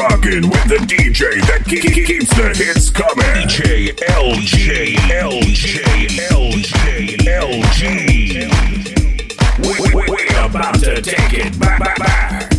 rocking with the DJ that ke- ke- keeps the hits coming. DJ LG, LG, LG, LG. We, we, we about to take it back, back, back.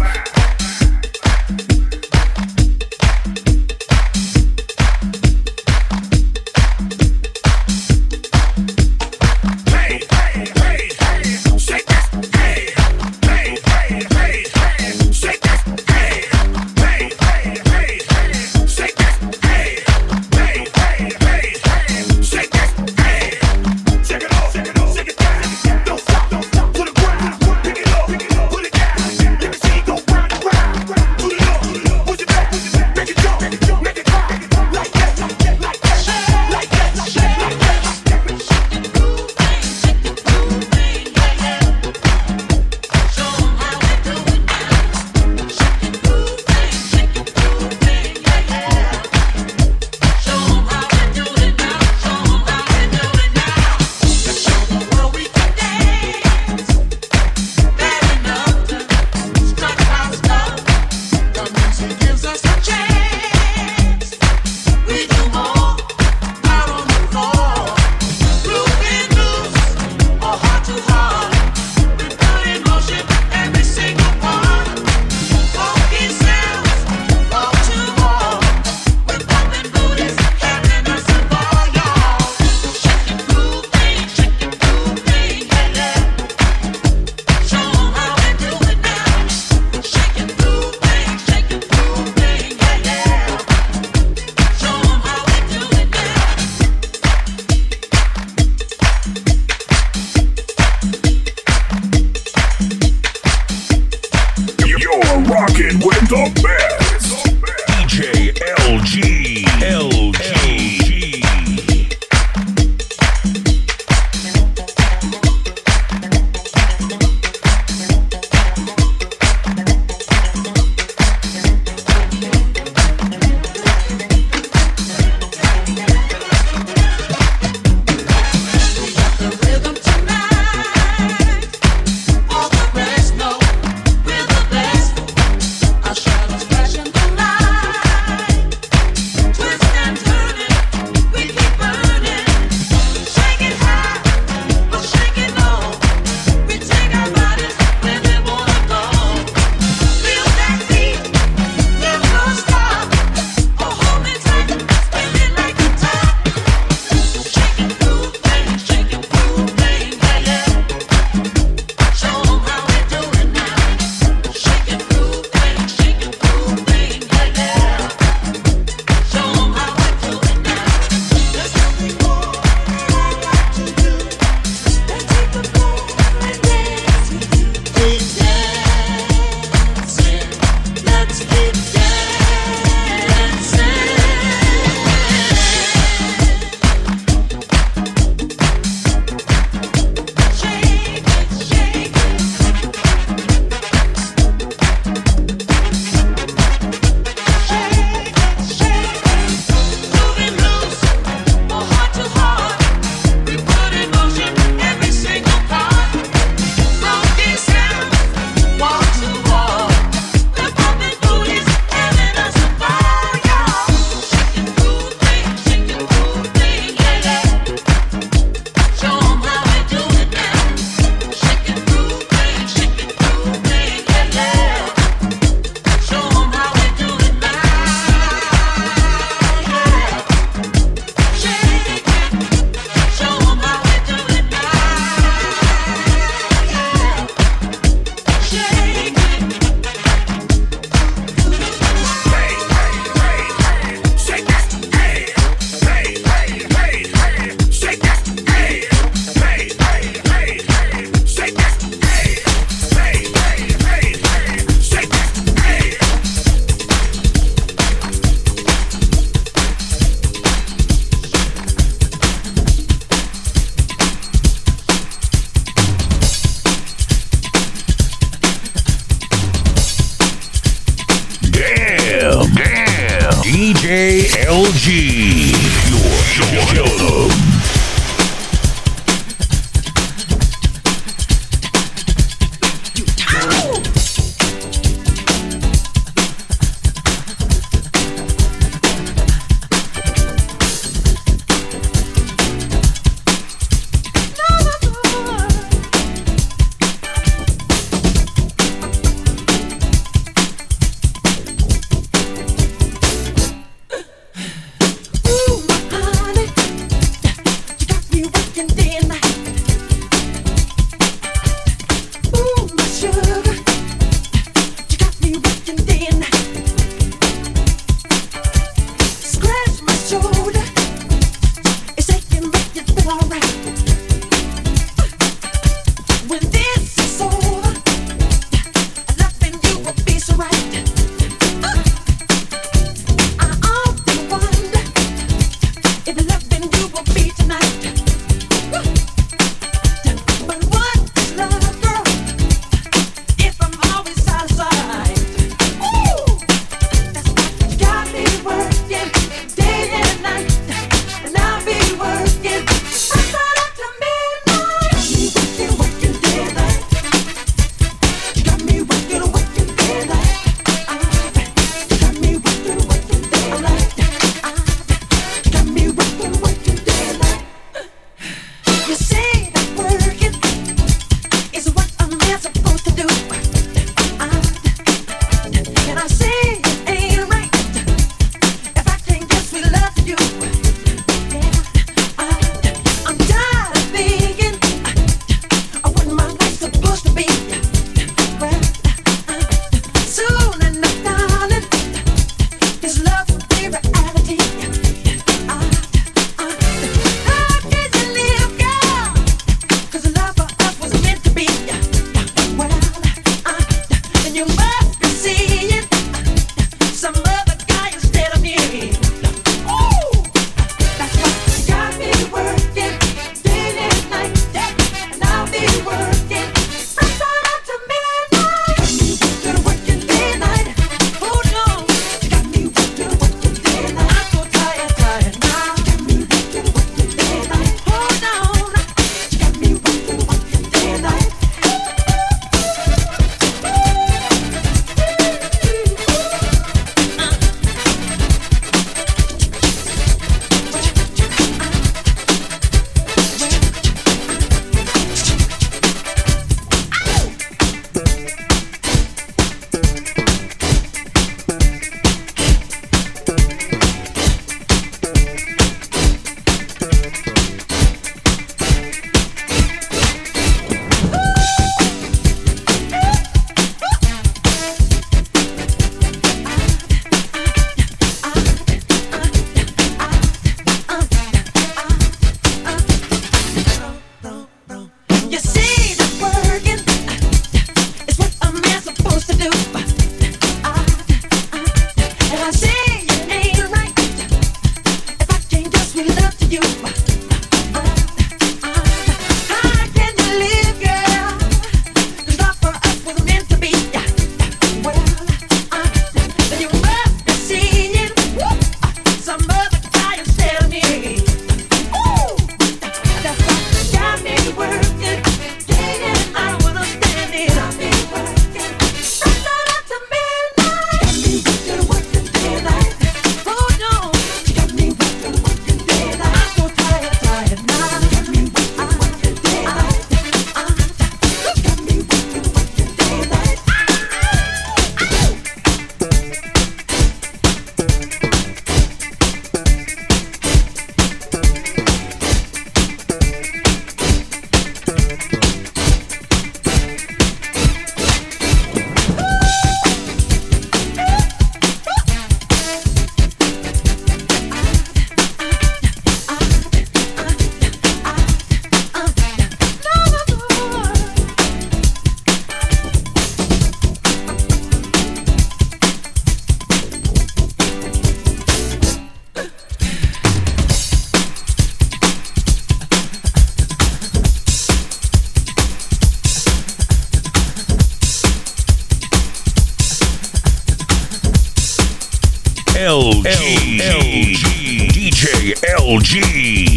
LG. LG. DJ LG.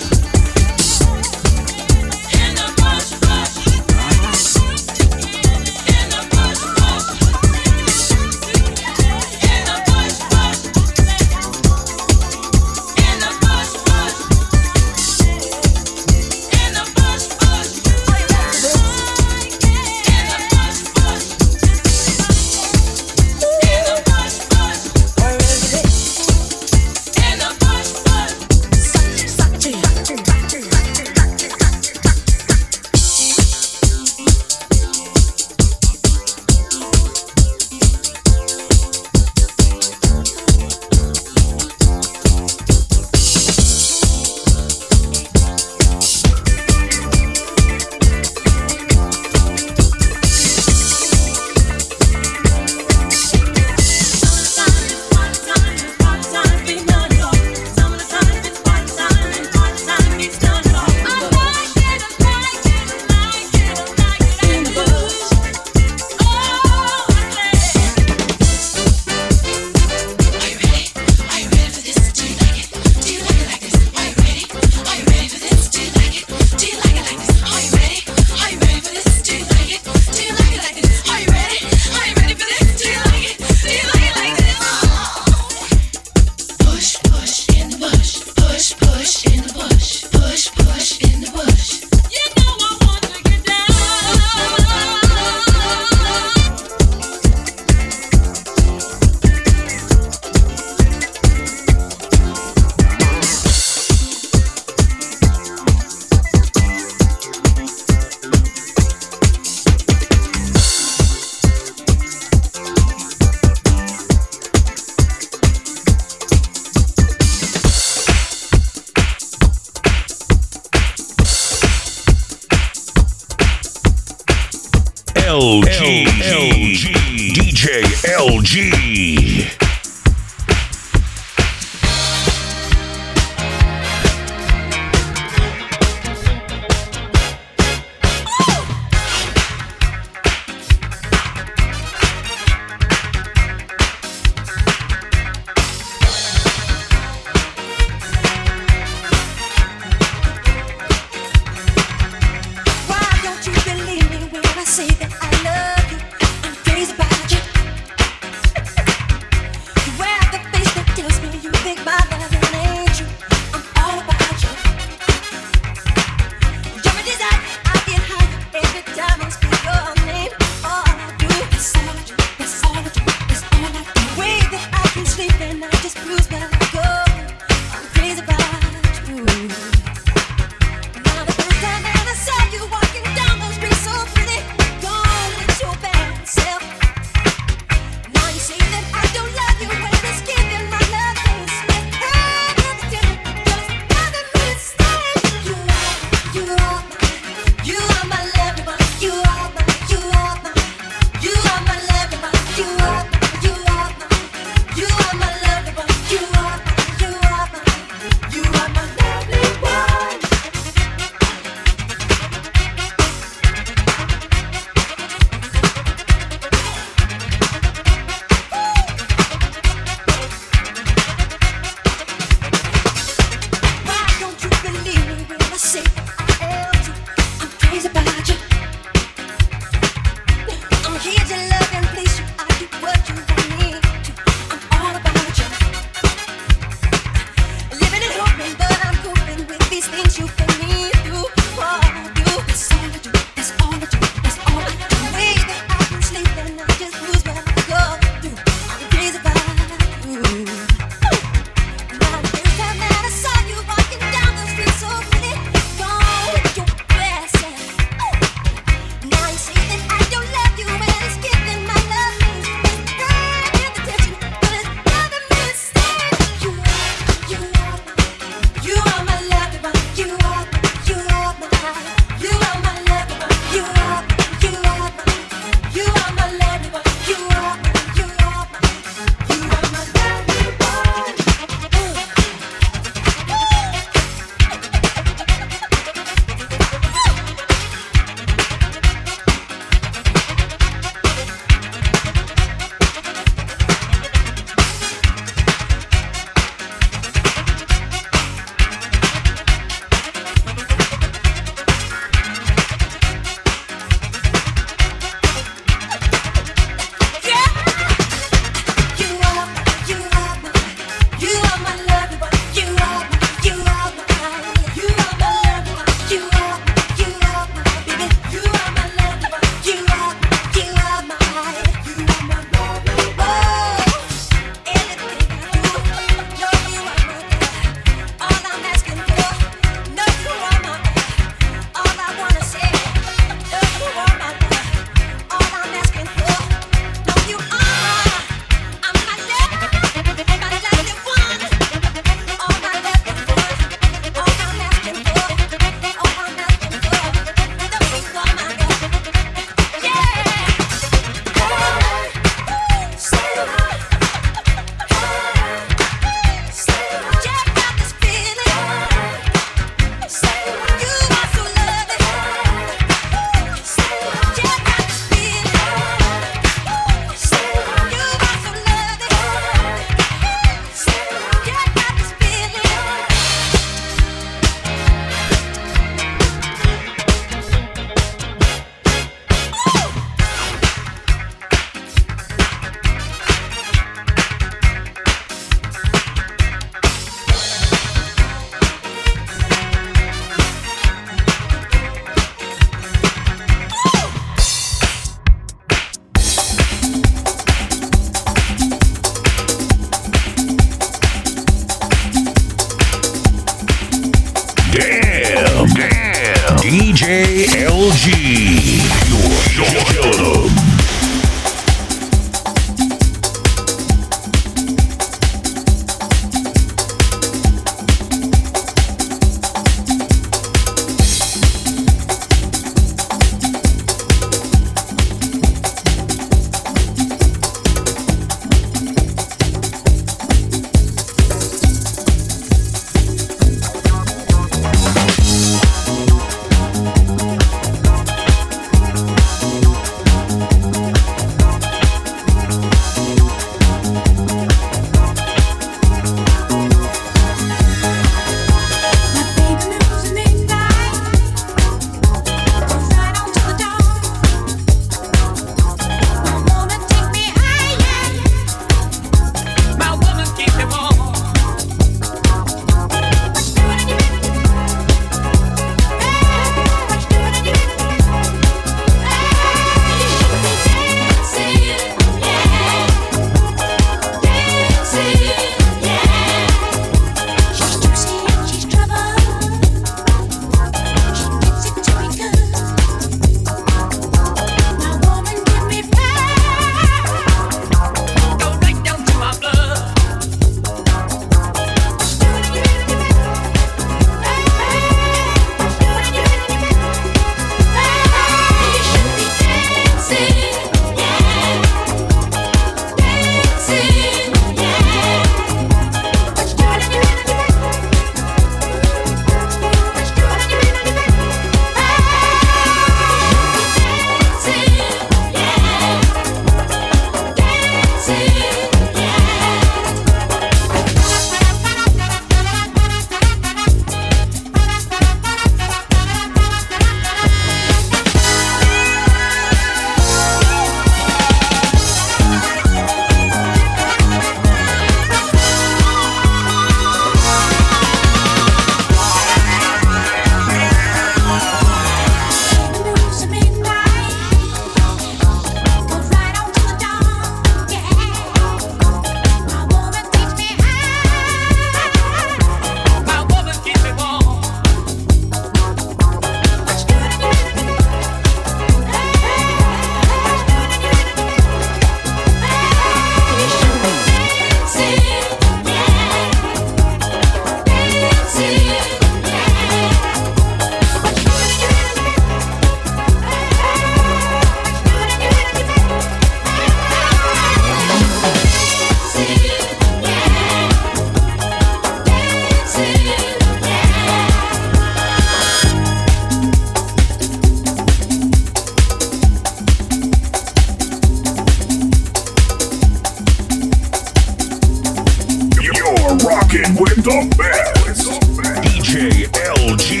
The best. DJ LG.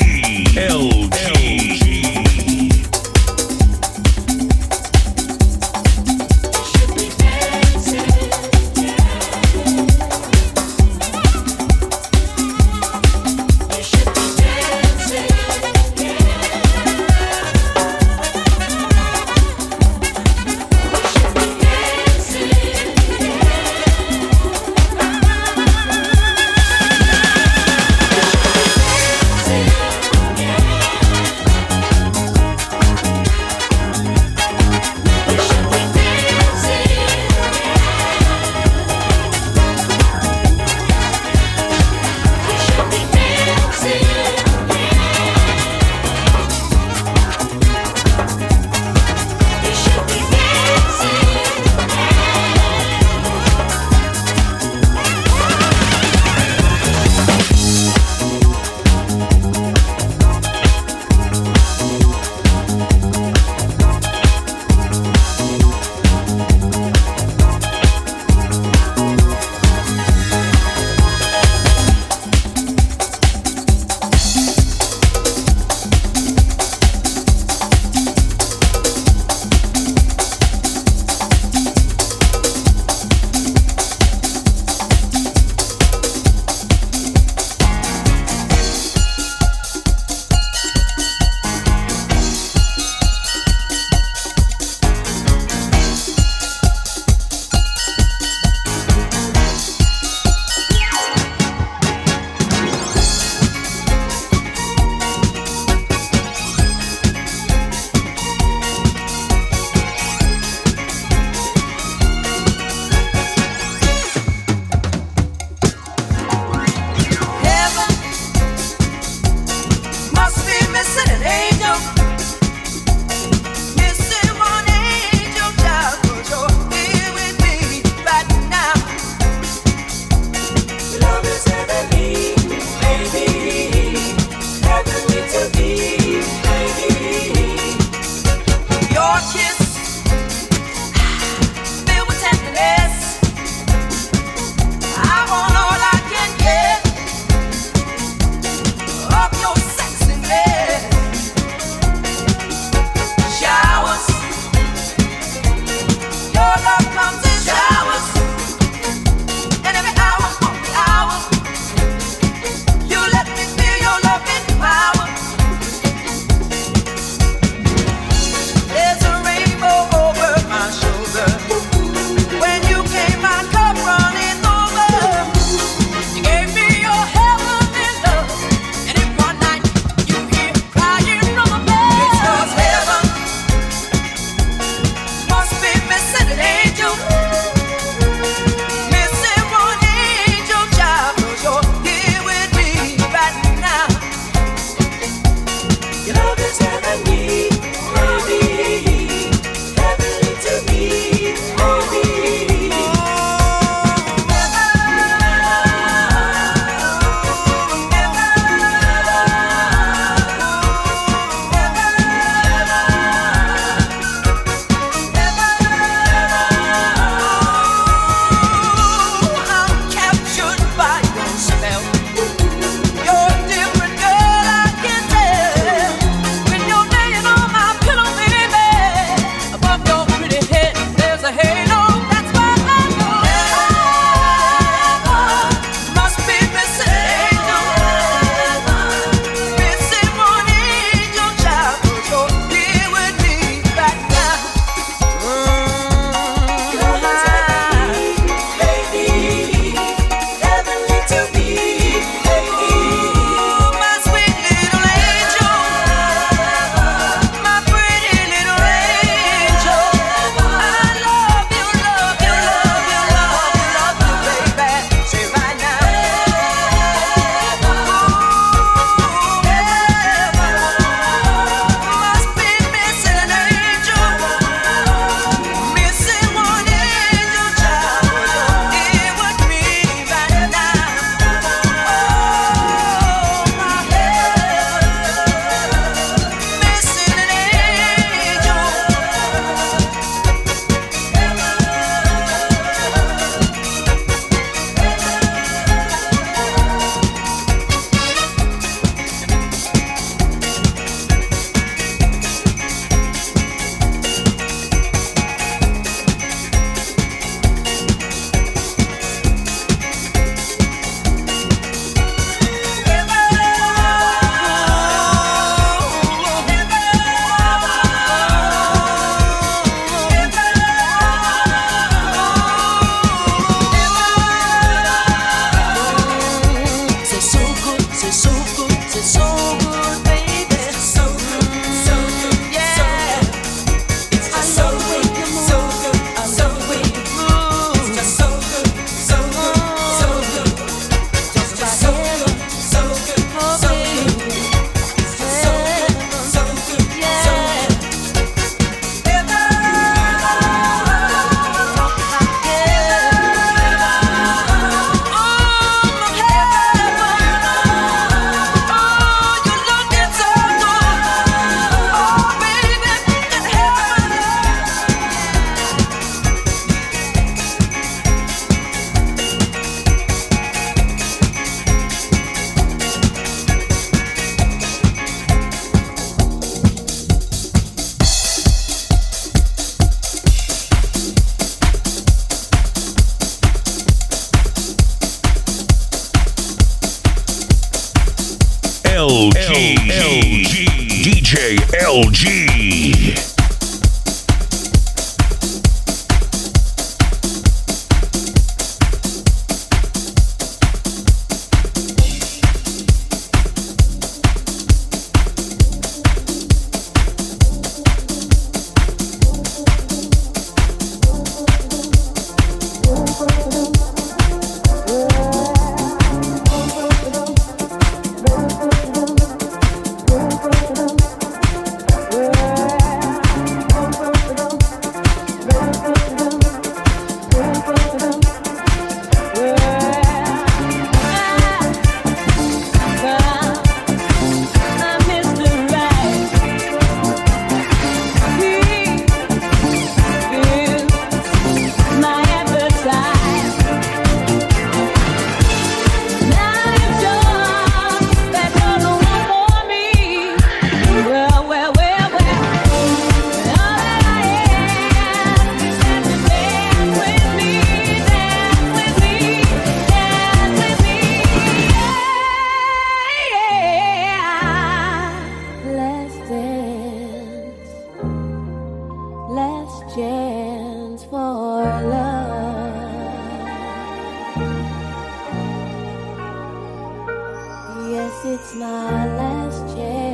My last chance